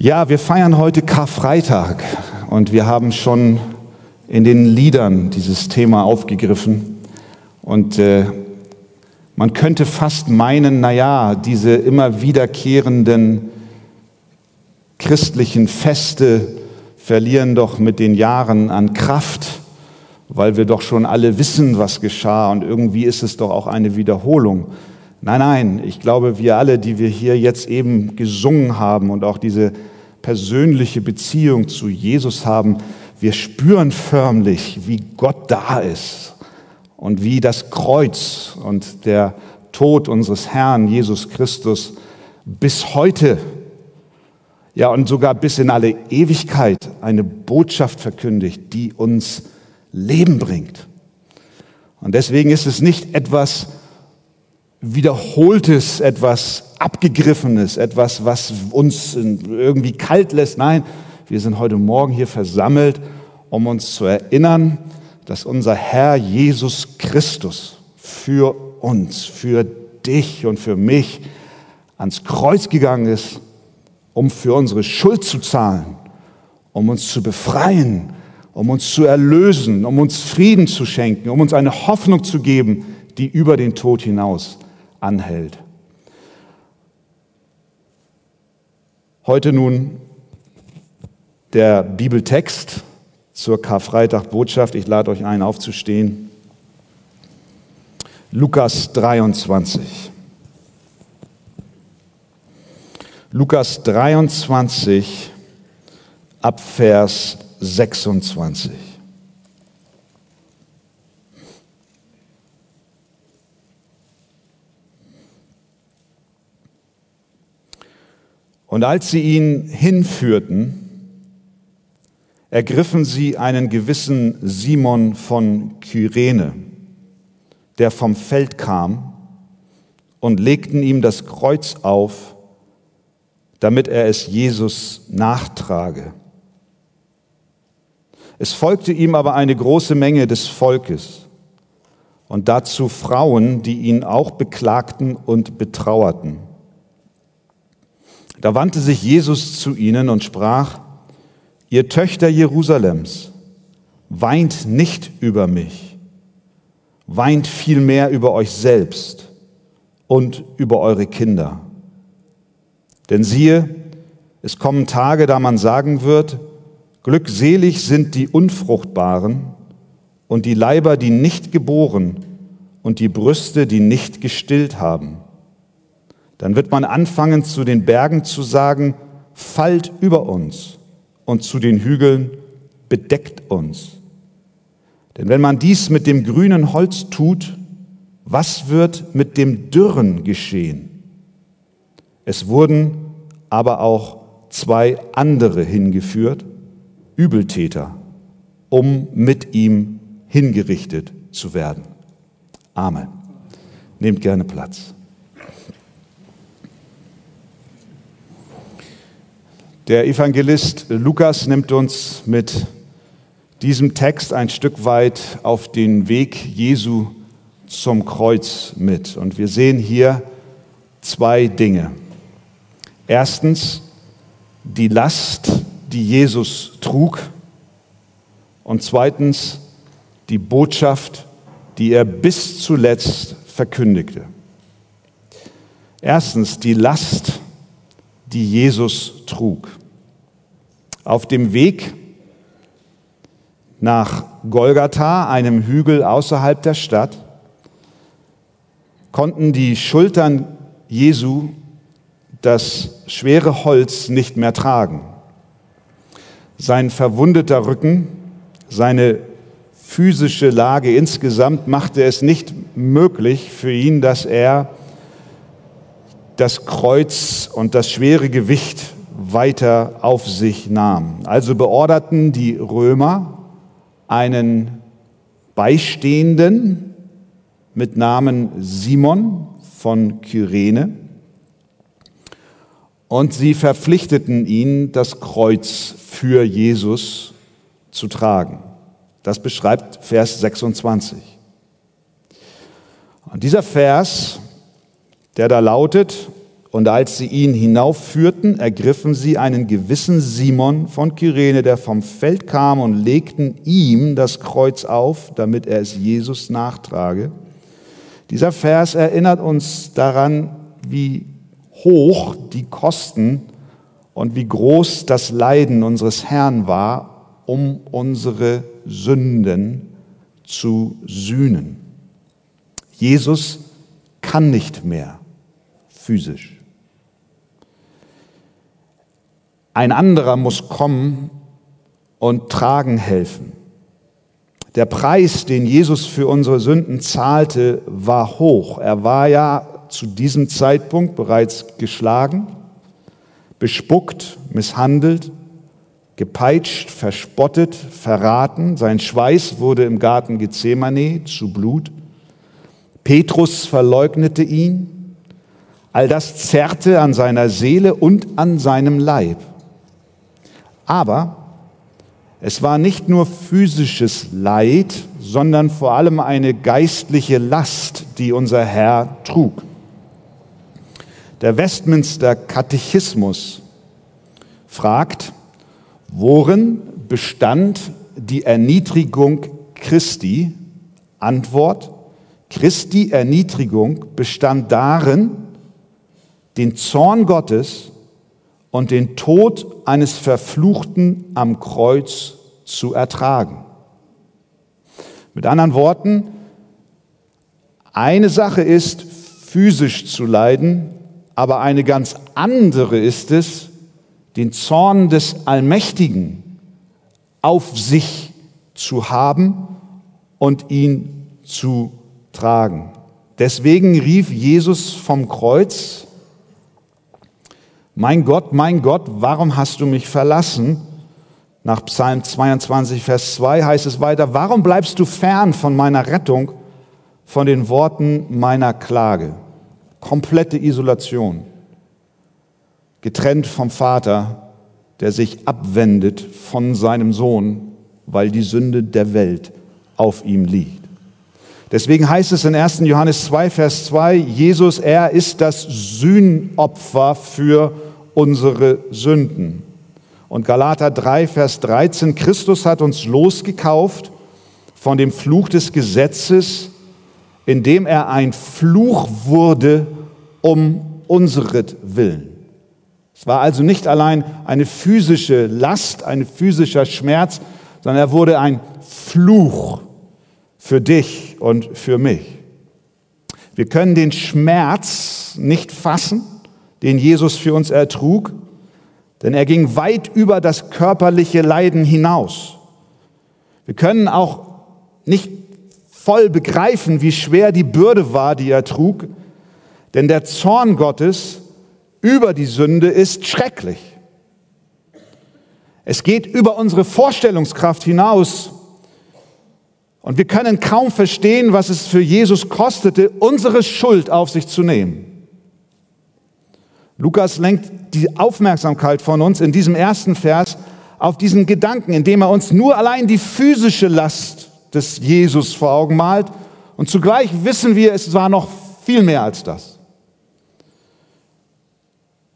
Ja, wir feiern heute Karfreitag und wir haben schon in den Liedern dieses Thema aufgegriffen. Und äh, man könnte fast meinen, na ja, diese immer wiederkehrenden christlichen Feste verlieren doch mit den Jahren an Kraft, weil wir doch schon alle wissen, was geschah und irgendwie ist es doch auch eine Wiederholung. Nein, nein, ich glaube, wir alle, die wir hier jetzt eben gesungen haben und auch diese persönliche Beziehung zu Jesus haben, wir spüren förmlich, wie Gott da ist und wie das Kreuz und der Tod unseres Herrn Jesus Christus bis heute, ja und sogar bis in alle Ewigkeit eine Botschaft verkündigt, die uns Leben bringt. Und deswegen ist es nicht etwas, Wiederholtes, etwas Abgegriffenes, etwas, was uns irgendwie kalt lässt. Nein, wir sind heute Morgen hier versammelt, um uns zu erinnern, dass unser Herr Jesus Christus für uns, für dich und für mich ans Kreuz gegangen ist, um für unsere Schuld zu zahlen, um uns zu befreien, um uns zu erlösen, um uns Frieden zu schenken, um uns eine Hoffnung zu geben, die über den Tod hinaus anhält. Heute nun der Bibeltext zur Karfreitag-Botschaft. Ich lade euch ein, aufzustehen. Lukas 23. Lukas 23 ab Vers 26. Und als sie ihn hinführten, ergriffen sie einen gewissen Simon von Kyrene, der vom Feld kam, und legten ihm das Kreuz auf, damit er es Jesus nachtrage. Es folgte ihm aber eine große Menge des Volkes und dazu Frauen, die ihn auch beklagten und betrauerten. Da wandte sich Jesus zu ihnen und sprach, ihr Töchter Jerusalems, weint nicht über mich, weint vielmehr über euch selbst und über eure Kinder. Denn siehe, es kommen Tage, da man sagen wird, glückselig sind die Unfruchtbaren und die Leiber, die nicht geboren und die Brüste, die nicht gestillt haben dann wird man anfangen, zu den Bergen zu sagen, fallt über uns und zu den Hügeln, bedeckt uns. Denn wenn man dies mit dem grünen Holz tut, was wird mit dem Dürren geschehen? Es wurden aber auch zwei andere hingeführt, Übeltäter, um mit ihm hingerichtet zu werden. Amen. Nehmt gerne Platz. Der Evangelist Lukas nimmt uns mit diesem Text ein Stück weit auf den Weg Jesu zum Kreuz mit. Und wir sehen hier zwei Dinge. Erstens die Last, die Jesus trug. Und zweitens die Botschaft, die er bis zuletzt verkündigte. Erstens die Last, die Jesus trug. Auf dem Weg nach Golgatha, einem Hügel außerhalb der Stadt, konnten die Schultern Jesu das schwere Holz nicht mehr tragen. Sein verwundeter Rücken, seine physische Lage insgesamt machte es nicht möglich für ihn, dass er das Kreuz und das schwere Gewicht weiter auf sich nahm. Also beorderten die Römer einen Beistehenden mit Namen Simon von Kyrene und sie verpflichteten ihn, das Kreuz für Jesus zu tragen. Das beschreibt Vers 26. Und dieser Vers, der da lautet, Und als sie ihn hinaufführten, ergriffen sie einen gewissen Simon von Kyrene, der vom Feld kam, und legten ihm das Kreuz auf, damit er es Jesus nachtrage. Dieser Vers erinnert uns daran, wie hoch die Kosten und wie groß das Leiden unseres Herrn war, um unsere Sünden zu sühnen. Jesus kann nicht mehr physisch. Ein anderer muss kommen und tragen helfen. Der Preis, den Jesus für unsere Sünden zahlte, war hoch. Er war ja zu diesem Zeitpunkt bereits geschlagen, bespuckt, misshandelt, gepeitscht, verspottet, verraten. Sein Schweiß wurde im Garten Gethsemane zu Blut. Petrus verleugnete ihn. All das zerrte an seiner Seele und an seinem Leib. Aber es war nicht nur physisches Leid, sondern vor allem eine geistliche Last, die unser Herr trug. Der Westminster Katechismus fragt, worin bestand die Erniedrigung Christi? Antwort, Christi Erniedrigung bestand darin, den Zorn Gottes und den Tod eines Verfluchten am Kreuz zu ertragen. Mit anderen Worten, eine Sache ist, physisch zu leiden, aber eine ganz andere ist es, den Zorn des Allmächtigen auf sich zu haben und ihn zu tragen. Deswegen rief Jesus vom Kreuz, mein Gott, mein Gott, warum hast du mich verlassen? Nach Psalm 22, Vers 2 heißt es weiter, warum bleibst du fern von meiner Rettung, von den Worten meiner Klage? Komplette Isolation, getrennt vom Vater, der sich abwendet von seinem Sohn, weil die Sünde der Welt auf ihm liegt. Deswegen heißt es in 1. Johannes 2, Vers 2, Jesus, er ist das Sühnopfer für unsere Sünden. Und Galater 3, Vers 13, Christus hat uns losgekauft von dem Fluch des Gesetzes, indem er ein Fluch wurde um Willen. Es war also nicht allein eine physische Last, ein physischer Schmerz, sondern er wurde ein Fluch für dich und für mich. Wir können den Schmerz nicht fassen, den Jesus für uns ertrug, denn er ging weit über das körperliche Leiden hinaus. Wir können auch nicht voll begreifen, wie schwer die Bürde war, die er trug, denn der Zorn Gottes über die Sünde ist schrecklich. Es geht über unsere Vorstellungskraft hinaus und wir können kaum verstehen, was es für Jesus kostete, unsere Schuld auf sich zu nehmen. Lukas lenkt die Aufmerksamkeit von uns in diesem ersten Vers auf diesen Gedanken, indem er uns nur allein die physische Last des Jesus vor Augen malt. Und zugleich wissen wir, es war noch viel mehr als das.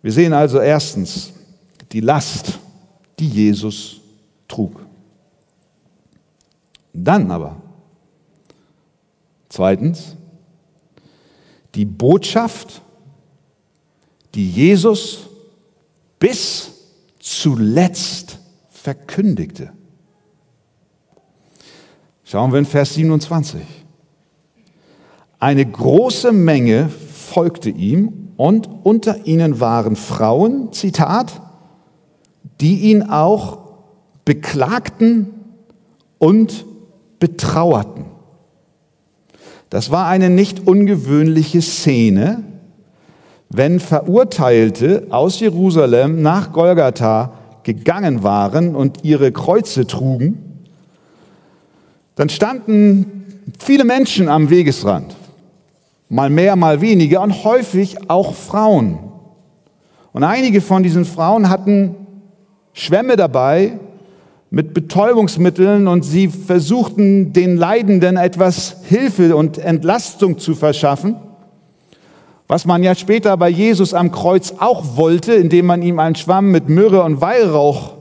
Wir sehen also erstens die Last, die Jesus trug. Dann aber, zweitens, die Botschaft, die Jesus bis zuletzt verkündigte. Schauen wir in Vers 27. Eine große Menge folgte ihm und unter ihnen waren Frauen, Zitat, die ihn auch beklagten und betrauerten. Das war eine nicht ungewöhnliche Szene, wenn Verurteilte aus Jerusalem nach Golgatha gegangen waren und ihre Kreuze trugen, dann standen viele Menschen am Wegesrand, mal mehr, mal weniger und häufig auch Frauen. Und einige von diesen Frauen hatten Schwämme dabei mit Betäubungsmitteln und sie versuchten den Leidenden etwas Hilfe und Entlastung zu verschaffen Was man ja später bei Jesus am Kreuz auch wollte, indem man ihm einen Schwamm mit Myrrhe und Weihrauch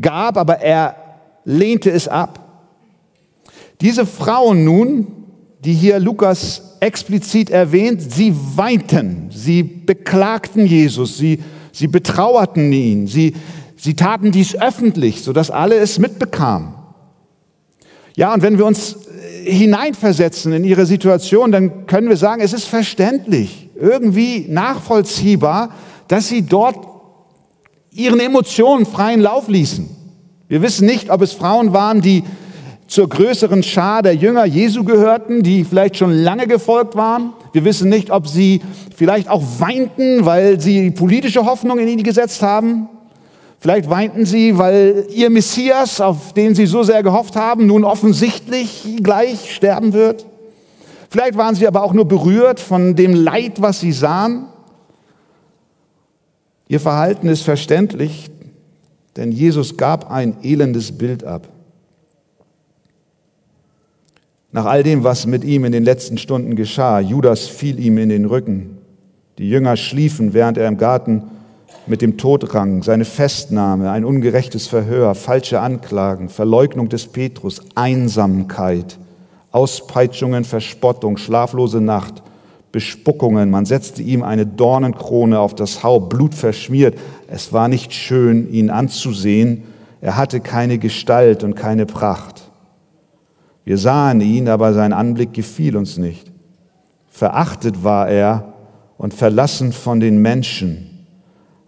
gab, aber er lehnte es ab. Diese Frauen nun, die hier Lukas explizit erwähnt, sie weinten, sie beklagten Jesus, sie, sie betrauerten ihn, sie, sie taten dies öffentlich, sodass alle es mitbekamen. Ja, und wenn wir uns hineinversetzen in ihre Situation, dann können wir sagen, es ist verständlich, irgendwie nachvollziehbar, dass sie dort ihren Emotionen freien Lauf ließen. Wir wissen nicht, ob es Frauen waren, die zur größeren Schar der Jünger Jesu gehörten, die vielleicht schon lange gefolgt waren. Wir wissen nicht, ob sie vielleicht auch weinten, weil sie politische Hoffnung in ihn gesetzt haben. Vielleicht weinten sie, weil ihr Messias, auf den sie so sehr gehofft haben, nun offensichtlich gleich sterben wird. Vielleicht waren sie aber auch nur berührt von dem Leid, was sie sahen. Ihr Verhalten ist verständlich, denn Jesus gab ein elendes Bild ab. Nach all dem, was mit ihm in den letzten Stunden geschah, Judas fiel ihm in den Rücken. Die Jünger schliefen, während er im Garten mit dem Tod rang, seine Festnahme, ein ungerechtes Verhör, falsche Anklagen, Verleugnung des Petrus, Einsamkeit, Auspeitschungen, Verspottung, schlaflose Nacht, Bespuckungen. Man setzte ihm eine Dornenkrone auf das Haupt, Blut verschmiert. Es war nicht schön, ihn anzusehen. Er hatte keine Gestalt und keine Pracht. Wir sahen ihn, aber sein Anblick gefiel uns nicht. Verachtet war er und verlassen von den Menschen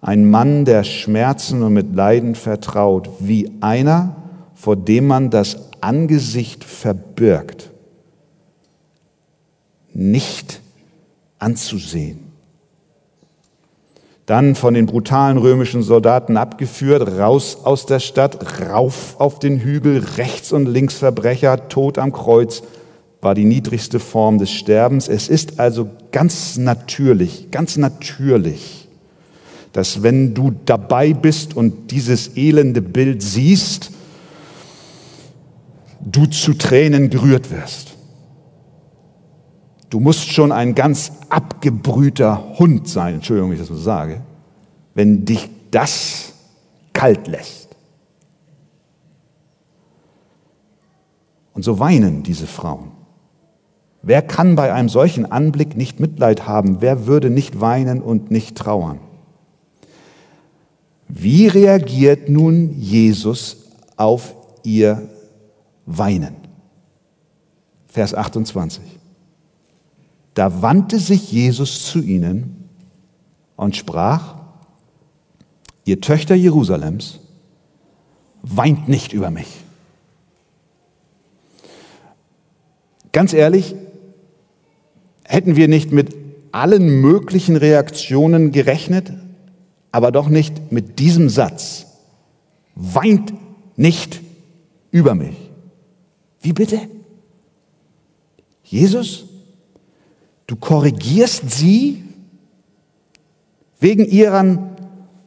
ein Mann, der Schmerzen und mit Leiden vertraut, wie einer, vor dem man das Angesicht verbirgt, nicht anzusehen. Dann von den brutalen römischen Soldaten abgeführt, raus aus der Stadt, rauf auf den Hügel, rechts und links Verbrecher, tot am Kreuz, war die niedrigste Form des Sterbens. Es ist also ganz natürlich, ganz natürlich, dass wenn du dabei bist und dieses elende Bild siehst, du zu Tränen gerührt wirst. Du musst schon ein ganz abgebrühter Hund sein, Entschuldigung, wenn ich das so sage, wenn dich das kalt lässt. Und so weinen diese Frauen. Wer kann bei einem solchen Anblick nicht Mitleid haben? Wer würde nicht weinen und nicht trauern? Wie reagiert nun Jesus auf ihr Weinen? Vers 28. Da wandte sich Jesus zu ihnen und sprach, ihr Töchter Jerusalems, weint nicht über mich. Ganz ehrlich, hätten wir nicht mit allen möglichen Reaktionen gerechnet, aber doch nicht mit diesem Satz. Weint nicht über mich. Wie bitte? Jesus, du korrigierst sie wegen ihren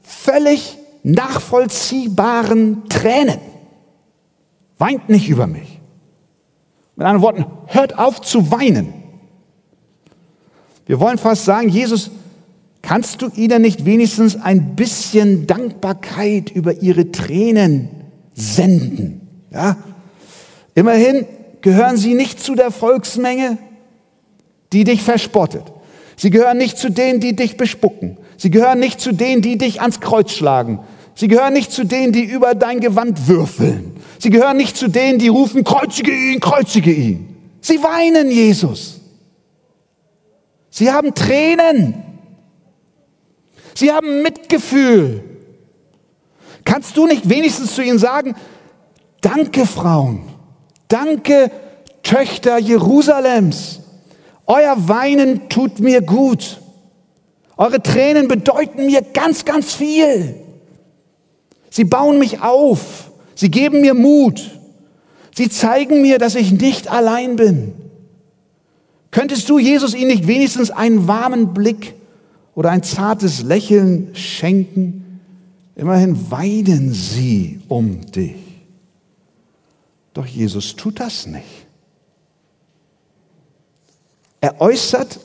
völlig nachvollziehbaren Tränen. Weint nicht über mich. Mit anderen Worten, hört auf zu weinen. Wir wollen fast sagen, Jesus, Kannst du ihnen nicht wenigstens ein bisschen Dankbarkeit über ihre Tränen senden? Ja? Immerhin gehören sie nicht zu der Volksmenge, die dich verspottet. Sie gehören nicht zu denen, die dich bespucken. Sie gehören nicht zu denen, die dich ans Kreuz schlagen. Sie gehören nicht zu denen, die über dein Gewand würfeln. Sie gehören nicht zu denen, die rufen, kreuzige ihn, kreuzige ihn. Sie weinen, Jesus. Sie haben Tränen. Sie haben Mitgefühl. Kannst du nicht wenigstens zu ihnen sagen, danke Frauen, danke Töchter Jerusalems, euer Weinen tut mir gut. Eure Tränen bedeuten mir ganz, ganz viel. Sie bauen mich auf. Sie geben mir Mut. Sie zeigen mir, dass ich nicht allein bin. Könntest du Jesus ihnen nicht wenigstens einen warmen Blick oder ein zartes Lächeln schenken. Immerhin weinen sie um dich. Doch Jesus tut das nicht. Er äußert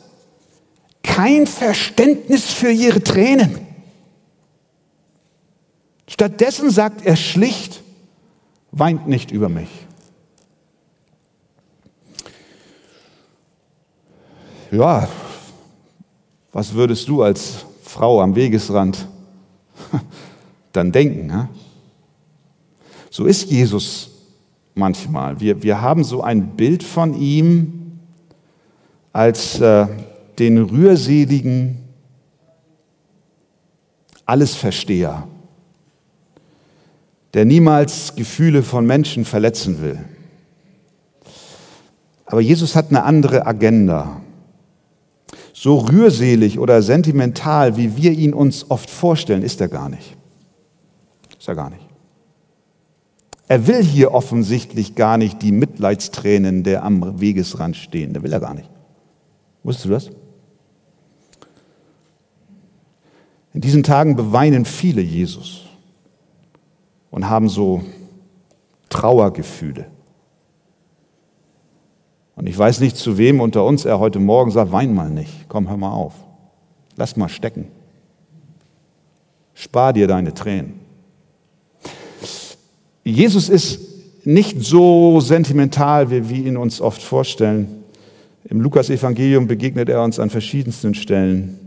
kein Verständnis für ihre Tränen. Stattdessen sagt er schlicht, weint nicht über mich. Ja, was würdest du als Frau am Wegesrand dann denken? Ne? So ist Jesus manchmal. Wir, wir haben so ein Bild von ihm als äh, den rührseligen Allesversteher, der niemals Gefühle von Menschen verletzen will. Aber Jesus hat eine andere Agenda. So rührselig oder sentimental, wie wir ihn uns oft vorstellen, ist er gar nicht. Ist er gar nicht. Er will hier offensichtlich gar nicht die Mitleidstränen der am Wegesrand stehen. Der will er gar nicht. Wusstest du das? In diesen Tagen beweinen viele Jesus und haben so Trauergefühle. Und ich weiß nicht, zu wem unter uns er heute Morgen sagt, wein mal nicht, komm, hör mal auf, lass mal stecken, spar dir deine Tränen. Jesus ist nicht so sentimental, wie wir ihn uns oft vorstellen. Im Lukas-Evangelium begegnet er uns an verschiedensten Stellen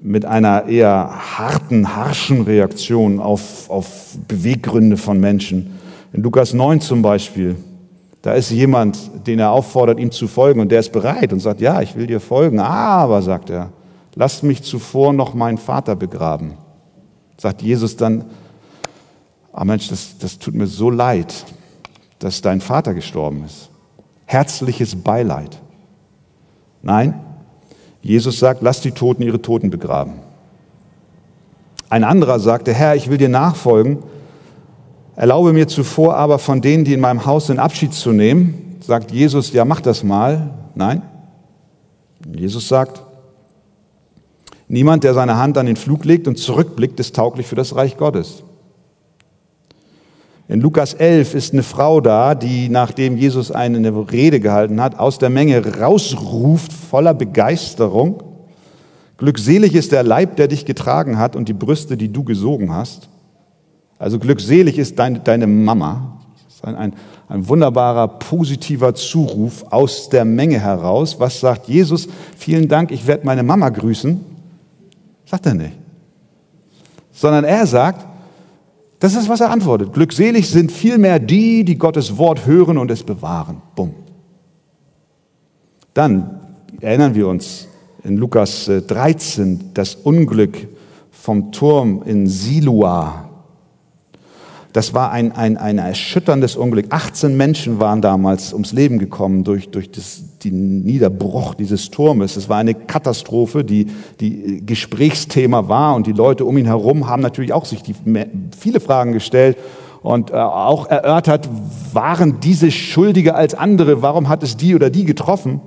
mit einer eher harten, harschen Reaktion auf, auf Beweggründe von Menschen. In Lukas 9 zum Beispiel, da ist jemand, den er auffordert, ihm zu folgen und der ist bereit und sagt, ja, ich will dir folgen, aber, sagt er, lass mich zuvor noch meinen Vater begraben. Sagt Jesus dann, Ah Mensch, das, das tut mir so leid, dass dein Vater gestorben ist. Herzliches Beileid. Nein, Jesus sagt, lass die Toten ihre Toten begraben. Ein anderer sagte, Herr, ich will dir nachfolgen, erlaube mir zuvor aber von denen, die in meinem Haus sind, Abschied zu nehmen. Sagt Jesus, ja, mach das mal. Nein. Jesus sagt, niemand, der seine Hand an den Flug legt und zurückblickt, ist tauglich für das Reich Gottes. In Lukas 11 ist eine Frau da, die, nachdem Jesus eine Rede gehalten hat, aus der Menge rausruft, voller Begeisterung. Glückselig ist der Leib, der dich getragen hat und die Brüste, die du gesogen hast. Also glückselig ist deine, deine Mama. Das ist ein, ein, ein wunderbarer, positiver Zuruf aus der Menge heraus. Was sagt Jesus? Vielen Dank, ich werde meine Mama grüßen. Sagt er nicht. Sondern er sagt, das ist, was er antwortet. Glückselig sind vielmehr die, die Gottes Wort hören und es bewahren. Bumm. Dann erinnern wir uns in Lukas 13 äh, das Unglück vom Turm in Siloa. Das war ein, ein, ein erschütterndes Unglück. 18 Menschen waren damals ums Leben gekommen durch, durch das, den Niederbruch dieses Turmes. Es war eine Katastrophe, die, die Gesprächsthema war und die Leute um ihn herum haben natürlich auch sich die, viele Fragen gestellt und äh, auch erörtert, waren diese schuldiger als andere? Warum hat es die oder die getroffen?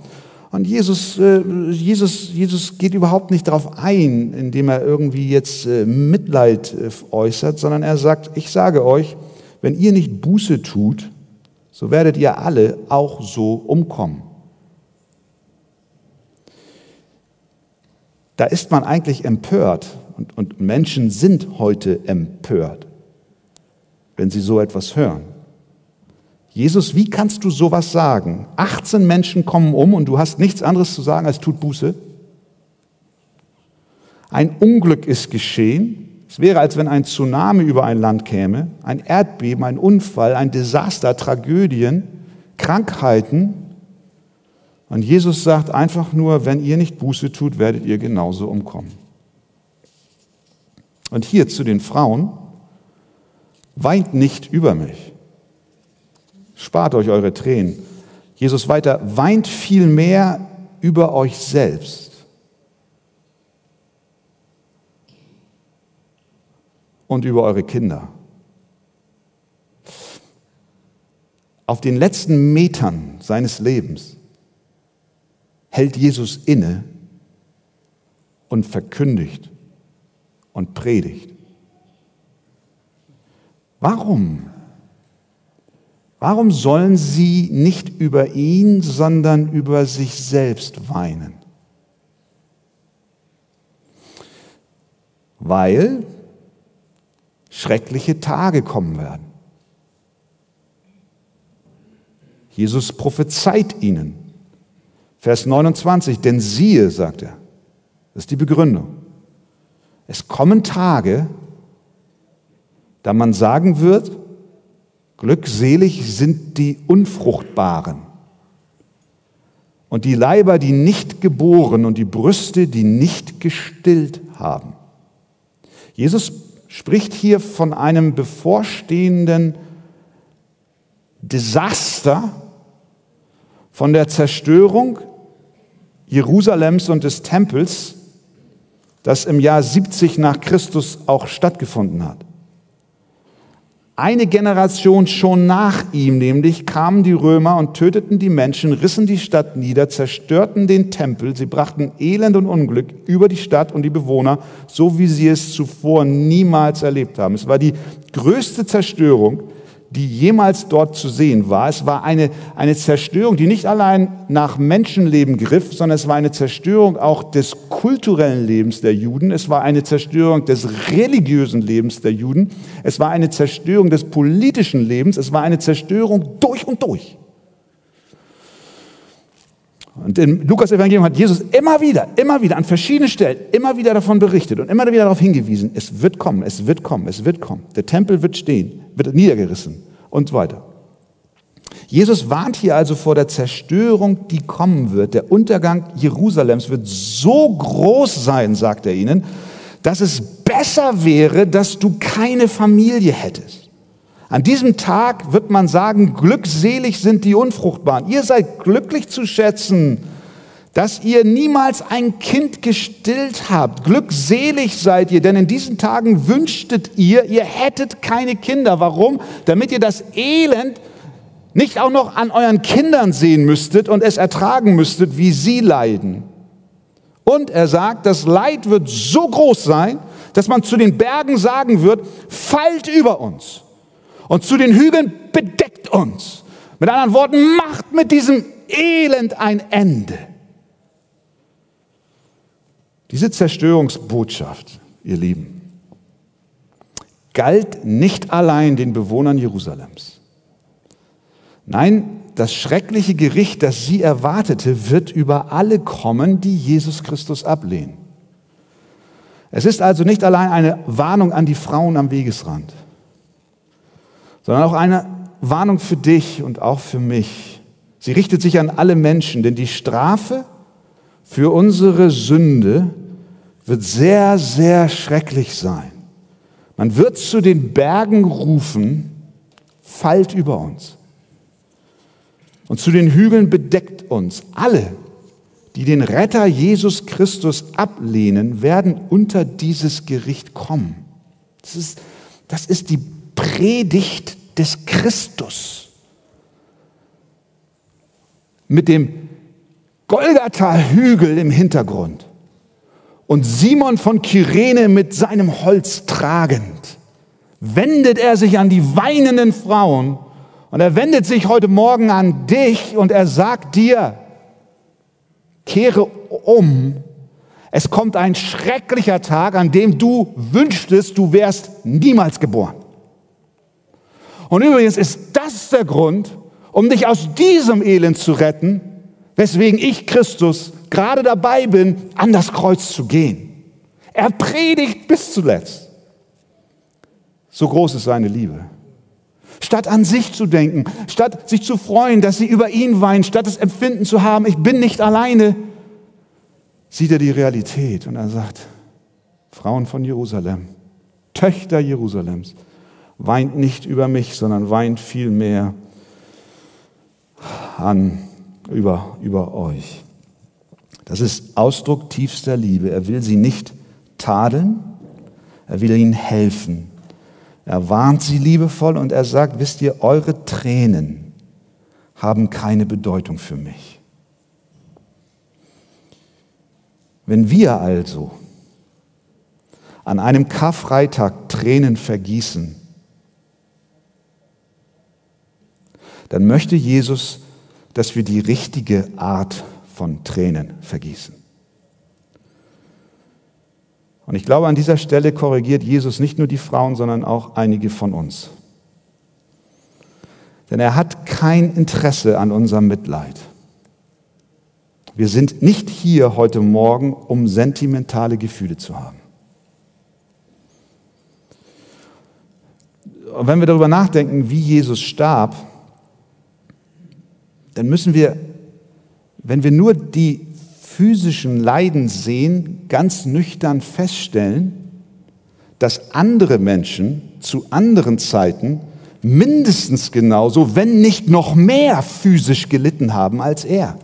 Und Jesus, äh, Jesus, Jesus geht überhaupt nicht darauf ein, indem er irgendwie jetzt äh, Mitleid äußert, sondern er sagt, ich sage euch, wenn ihr nicht Buße tut, so werdet ihr alle auch so umkommen. Da ist man eigentlich empört und, und Menschen sind heute empört, wenn sie so etwas hören. Jesus, wie kannst du sowas sagen? 18 Menschen kommen um und du hast nichts anderes zu sagen als tut Buße? Ein Unglück ist geschehen. Es wäre, als wenn ein Tsunami über ein Land käme, ein Erdbeben, ein Unfall, ein Desaster, Tragödien, Krankheiten. Und Jesus sagt einfach nur, wenn ihr nicht Buße tut, werdet ihr genauso umkommen. Und hier zu den Frauen, weint nicht über mich. Spart euch eure Tränen. Jesus weiter, weint viel mehr über euch selbst. Und über eure Kinder. Auf den letzten Metern seines Lebens hält Jesus inne und verkündigt und predigt. Warum? Warum sollen sie nicht über ihn, sondern über sich selbst weinen? weil schreckliche Tage kommen werden. Jesus prophezeit ihnen. Vers 29, denn siehe, sagt er, das ist die Begründung. Es kommen Tage, da man sagen wird, glückselig sind die Unfruchtbaren und die Leiber, die nicht geboren und die Brüste, die nicht gestillt haben. Jesus spricht hier von einem bevorstehenden Desaster, von der Zerstörung Jerusalems und des Tempels, das im Jahr 70 nach Christus auch stattgefunden hat. Eine Generation schon nach ihm nämlich kamen die Römer und töteten die Menschen, rissen die Stadt nieder, zerstörten den Tempel, sie brachten Elend und Unglück über die Stadt und die Bewohner, so wie sie es zuvor niemals erlebt haben. Es war die größte Zerstörung, die jemals dort zu sehen war. Es war eine, eine Zerstörung, die nicht allein nach Menschenleben griff, sondern es war eine Zerstörung auch des kulturellen Lebens der Juden. Es war eine Zerstörung des religiösen Lebens der Juden. Es war eine Zerstörung des politischen Lebens. Es war eine Zerstörung durch und durch. Und im Lukas Evangelium hat Jesus immer wieder, immer wieder an verschiedenen Stellen, immer wieder davon berichtet und immer wieder darauf hingewiesen, es wird kommen, es wird kommen, es wird kommen. Der Tempel wird stehen, wird niedergerissen und so weiter. Jesus warnt hier also vor der Zerstörung, die kommen wird. Der Untergang Jerusalems wird so groß sein, sagt er ihnen, dass es besser wäre, dass du keine Familie hättest. An diesem Tag wird man sagen, glückselig sind die Unfruchtbaren. Ihr seid glücklich zu schätzen, dass ihr niemals ein Kind gestillt habt. Glückselig seid ihr, denn in diesen Tagen wünschtet ihr, ihr hättet keine Kinder. Warum? Damit ihr das Elend nicht auch noch an euren Kindern sehen müsstet und es ertragen müsstet, wie sie leiden. Und er sagt, das Leid wird so groß sein, dass man zu den Bergen sagen wird, fallt über uns und zu den Hügeln bedeckt uns. Mit anderen Worten, macht mit diesem Elend ein Ende. Diese Zerstörungsbotschaft, ihr Lieben, galt nicht allein den Bewohnern Jerusalems. Nein, das schreckliche Gericht, das sie erwartete, wird über alle kommen, die Jesus Christus ablehnen. Es ist also nicht allein eine Warnung an die Frauen am Wegesrand sondern auch eine Warnung für dich und auch für mich. Sie richtet sich an alle Menschen, denn die Strafe für unsere Sünde wird sehr, sehr schrecklich sein. Man wird zu den Bergen rufen, fallt über uns. Und zu den Hügeln bedeckt uns. Alle, die den Retter Jesus Christus ablehnen, werden unter dieses Gericht kommen. Das ist, das ist die Predigt des Christus. Mit dem Golgatha-Hügel im Hintergrund und Simon von Kyrene mit seinem Holz tragend, wendet er sich an die weinenden Frauen und er wendet sich heute Morgen an dich und er sagt dir, kehre um. Es kommt ein schrecklicher Tag, an dem du wünschtest, du wärst niemals geboren. Und übrigens ist das der Grund, um dich aus diesem Elend zu retten, weswegen ich Christus gerade dabei bin, an das Kreuz zu gehen. Er predigt bis zuletzt. So groß ist seine Liebe. Statt an sich zu denken, statt sich zu freuen, dass sie über ihn weinen, statt das Empfinden zu haben, ich bin nicht alleine, sieht er die Realität und er sagt, Frauen von Jerusalem, Töchter Jerusalems, weint nicht über mich, sondern weint vielmehr an, über, über euch. Das ist Ausdruck tiefster Liebe. Er will sie nicht tadeln, er will ihnen helfen. Er warnt sie liebevoll und er sagt, wisst ihr, eure Tränen haben keine Bedeutung für mich. Wenn wir also an einem Karfreitag Tränen vergießen, dann möchte Jesus, dass wir die richtige Art von Tränen vergießen. Und ich glaube, an dieser Stelle korrigiert Jesus nicht nur die Frauen, sondern auch einige von uns. Denn er hat kein Interesse an unserem Mitleid. Wir sind nicht hier heute Morgen, um sentimentale Gefühle zu haben. Und wenn wir darüber nachdenken, wie Jesus starb, dann müssen wir, wenn wir nur die physischen Leiden sehen, ganz nüchtern feststellen, dass andere Menschen zu anderen Zeiten mindestens genauso, wenn nicht noch mehr physisch gelitten haben als er.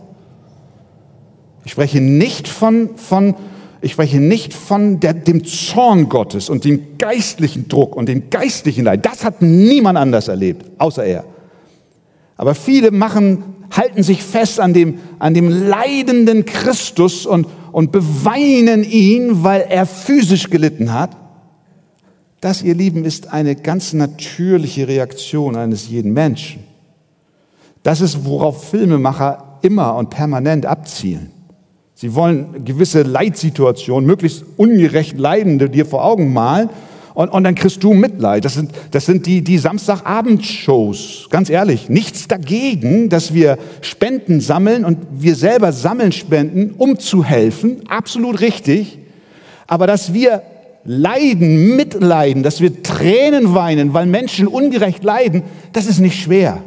Ich spreche nicht von, von, ich spreche nicht von der, dem Zorn Gottes und dem geistlichen Druck und dem geistlichen Leid. Das hat niemand anders erlebt, außer er. Aber viele machen, halten sich fest an dem, an dem leidenden Christus und, und beweinen ihn, weil er physisch gelitten hat. Das, ihr Lieben, ist eine ganz natürliche Reaktion eines jeden Menschen. Das ist, worauf Filmemacher immer und permanent abzielen. Sie wollen gewisse Leitsituationen, möglichst ungerecht Leidende dir vor Augen malen und, und dann kriegst du Mitleid. Das sind, das sind die, die Samstagabendshows. Ganz ehrlich, nichts dagegen, dass wir Spenden sammeln und wir selber sammeln Spenden, um zu helfen. Absolut richtig. Aber dass wir leiden, mitleiden, dass wir Tränen weinen, weil Menschen ungerecht leiden, das ist nicht schwer.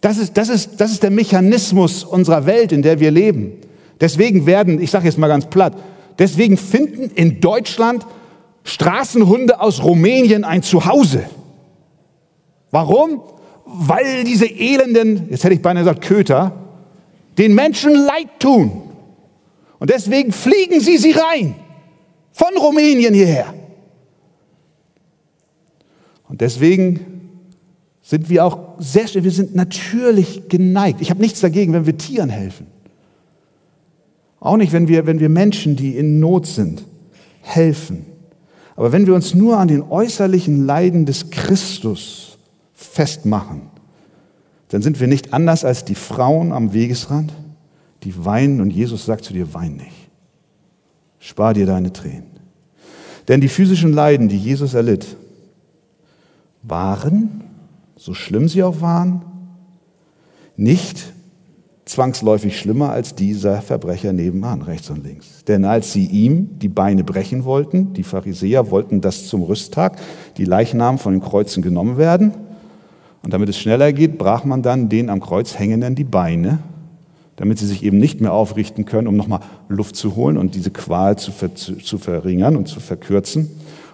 Das ist, das ist, das ist der Mechanismus unserer Welt, in der wir leben. Deswegen werden, ich sage jetzt mal ganz platt, deswegen finden in Deutschland Straßenhunde aus Rumänien ein Zuhause. Warum? Weil diese elenden, jetzt hätte ich beinahe gesagt Köter, den Menschen Leid tun. Und deswegen fliegen sie sie rein. Von Rumänien hierher. Und deswegen sind wir auch sehr, wir sind natürlich geneigt. Ich habe nichts dagegen, wenn wir Tieren helfen. Auch nicht, wenn wir, wenn wir Menschen, die in Not sind, helfen. Aber wenn wir uns nur an den äußerlichen Leiden des Christus festmachen, dann sind wir nicht anders als die Frauen am Wegesrand, die weinen und Jesus sagt zu dir, wein nicht. Spar dir deine Tränen. Denn die physischen Leiden, die Jesus erlitt, waren, so schlimm sie auch waren, nicht zwangsläufig schlimmer als dieser Verbrecher nebenan, rechts und links. Denn als sie ihm die Beine brechen wollten, die Pharisäer wollten, dass zum Rüsttag die Leichnamen von den Kreuzen genommen werden. Und damit es schneller geht, brach man dann den am Kreuz hängenden die Beine, damit sie sich eben nicht mehr aufrichten können, um nochmal Luft zu holen und diese Qual zu, ver zu verringern und zu verkürzen.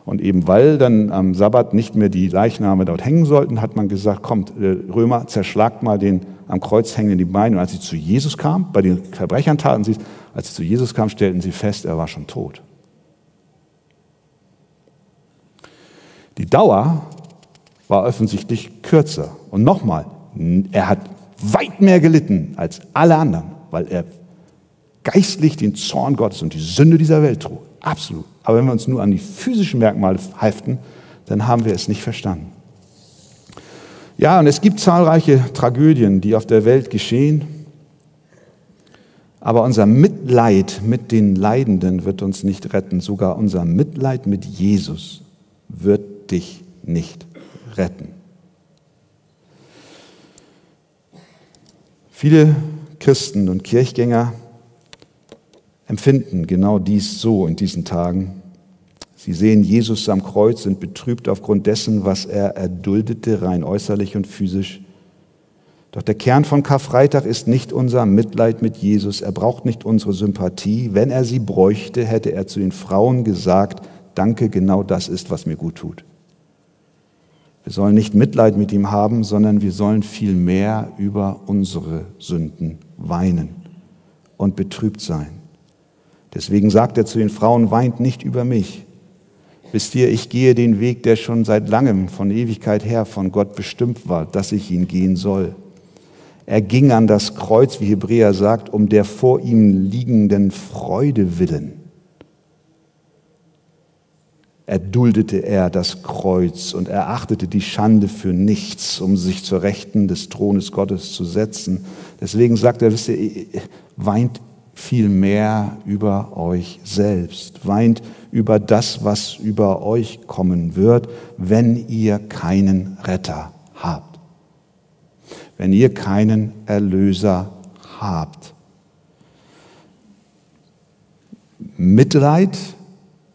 Und eben weil dann am Sabbat nicht mehr die Leichname dort hängen sollten, hat man gesagt, kommt, äh, Römer, zerschlagt mal den am Kreuz hängenden die Beine. Und als sie zu Jesus kam, bei den Verbrechern taten sie es, als sie zu Jesus kam, stellten sie fest, er war schon tot. Die Dauer war offensichtlich kürzer. Und nochmal, er hat weit mehr gelitten als alle anderen, weil er geistlich den Zorn Gottes und die Sünde dieser Welt trug. Absolut. Aber wenn wir uns nur an die physischen Merkmale heften, dann haben wir es nicht verstanden. Ja, und es gibt zahlreiche Tragödien, die auf der Welt geschehen. Aber unser Mitleid mit den Leidenden wird uns nicht retten. Sogar unser Mitleid mit Jesus wird dich nicht retten. Viele Christen und Kirchgänger empfinden genau dies so in diesen Tagen. Sie sehen Jesus am Kreuz, sind betrübt aufgrund dessen, was er erduldete, rein äußerlich und physisch. Doch der Kern von Karfreitag ist nicht unser Mitleid mit Jesus. Er braucht nicht unsere Sympathie. Wenn er sie bräuchte, hätte er zu den Frauen gesagt, danke, genau das ist, was mir gut tut. Wir sollen nicht Mitleid mit ihm haben, sondern wir sollen vielmehr über unsere Sünden weinen und betrübt sein. Deswegen sagt er zu den Frauen, weint nicht über mich. Wisst ihr, ich gehe den Weg, der schon seit langem, von Ewigkeit her, von Gott bestimmt war, dass ich ihn gehen soll. Er ging an das Kreuz, wie Hebräer sagt, um der vor ihm liegenden Freude willen. Erduldete er das Kreuz und erachtete die Schande für nichts, um sich zur Rechten des Thrones Gottes zu setzen. Deswegen sagt er, wisst ihr, weint vielmehr über euch selbst. Weint über das, was über euch kommen wird, wenn ihr keinen Retter habt. Wenn ihr keinen Erlöser habt. Mitleid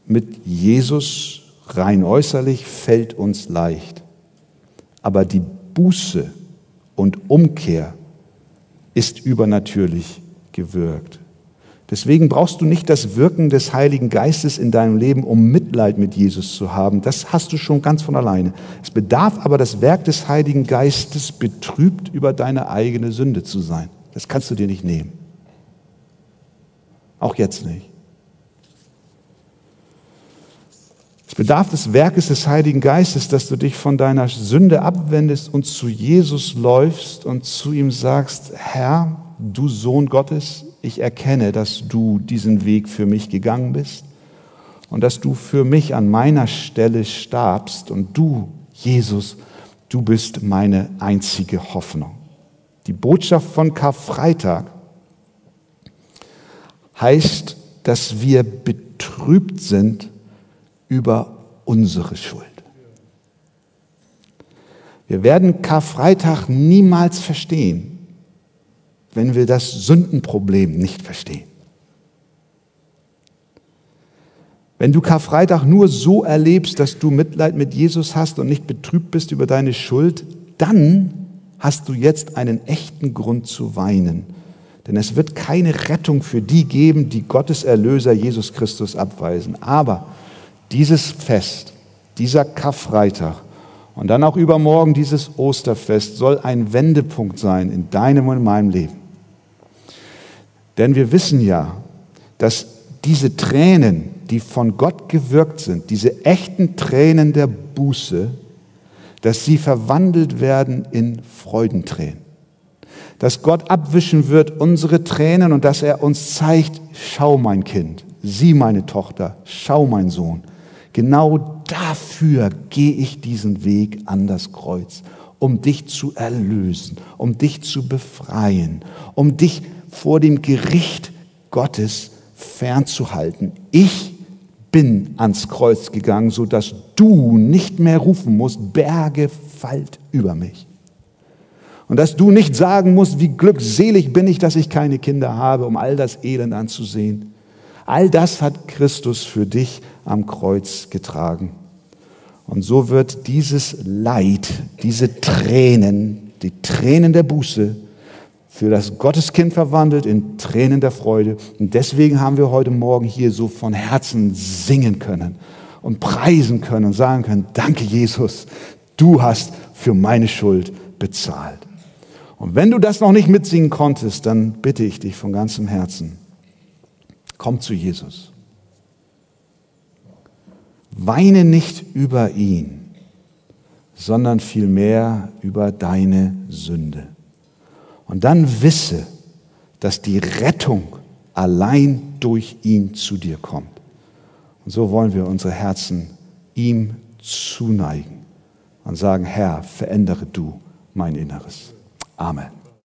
mit Jesus rein äußerlich fällt uns leicht. Aber die Buße und Umkehr ist übernatürlich gewirkt. Deswegen brauchst du nicht das Wirken des Heiligen Geistes in deinem Leben, um Mitleid mit Jesus zu haben. Das hast du schon ganz von alleine. Es bedarf aber das Werk des Heiligen Geistes, betrübt über deine eigene Sünde zu sein. Das kannst du dir nicht nehmen. Auch jetzt nicht. Es bedarf des Werkes des Heiligen Geistes, dass du dich von deiner Sünde abwendest und zu Jesus läufst und zu ihm sagst, Herr, du Sohn Gottes, ich erkenne, dass du diesen Weg für mich gegangen bist und dass du für mich an meiner Stelle starbst und du, Jesus, du bist meine einzige Hoffnung. Die Botschaft von Karfreitag heißt, dass wir betrübt sind über unsere Schuld. Wir werden Karfreitag niemals verstehen, wenn wir das Sündenproblem nicht verstehen. Wenn du Karfreitag nur so erlebst, dass du Mitleid mit Jesus hast und nicht betrübt bist über deine Schuld, dann hast du jetzt einen echten Grund zu weinen. Denn es wird keine Rettung für die geben, die Gottes Erlöser Jesus Christus abweisen. Aber dieses Fest, dieser Karfreitag und dann auch übermorgen dieses Osterfest soll ein Wendepunkt sein in deinem und in meinem Leben. Denn wir wissen ja, dass diese Tränen, die von Gott gewirkt sind, diese echten Tränen der Buße, dass sie verwandelt werden in Freudentränen. Dass Gott abwischen wird unsere Tränen und dass er uns zeigt, schau mein Kind, sieh meine Tochter, schau mein Sohn. Genau dafür gehe ich diesen Weg an das Kreuz, um dich zu erlösen, um dich zu befreien, um dich vor dem Gericht Gottes fernzuhalten. Ich bin ans Kreuz gegangen, so dass du nicht mehr rufen musst, Berge fallt über mich. Und dass du nicht sagen musst, wie glückselig bin ich, dass ich keine Kinder habe, um all das Elend anzusehen. All das hat Christus für dich am Kreuz getragen. Und so wird dieses Leid, diese Tränen, die Tränen der Buße, für das Gotteskind verwandelt in Tränen der Freude. Und deswegen haben wir heute Morgen hier so von Herzen singen können und preisen können und sagen können, danke Jesus, du hast für meine Schuld bezahlt. Und wenn du das noch nicht mitsingen konntest, dann bitte ich dich von ganzem Herzen, komm zu Jesus. Weine nicht über ihn, sondern vielmehr über deine Sünde. Und dann wisse, dass die Rettung allein durch ihn zu dir kommt. Und so wollen wir unsere Herzen ihm zuneigen und sagen, Herr, verändere du mein Inneres. Amen.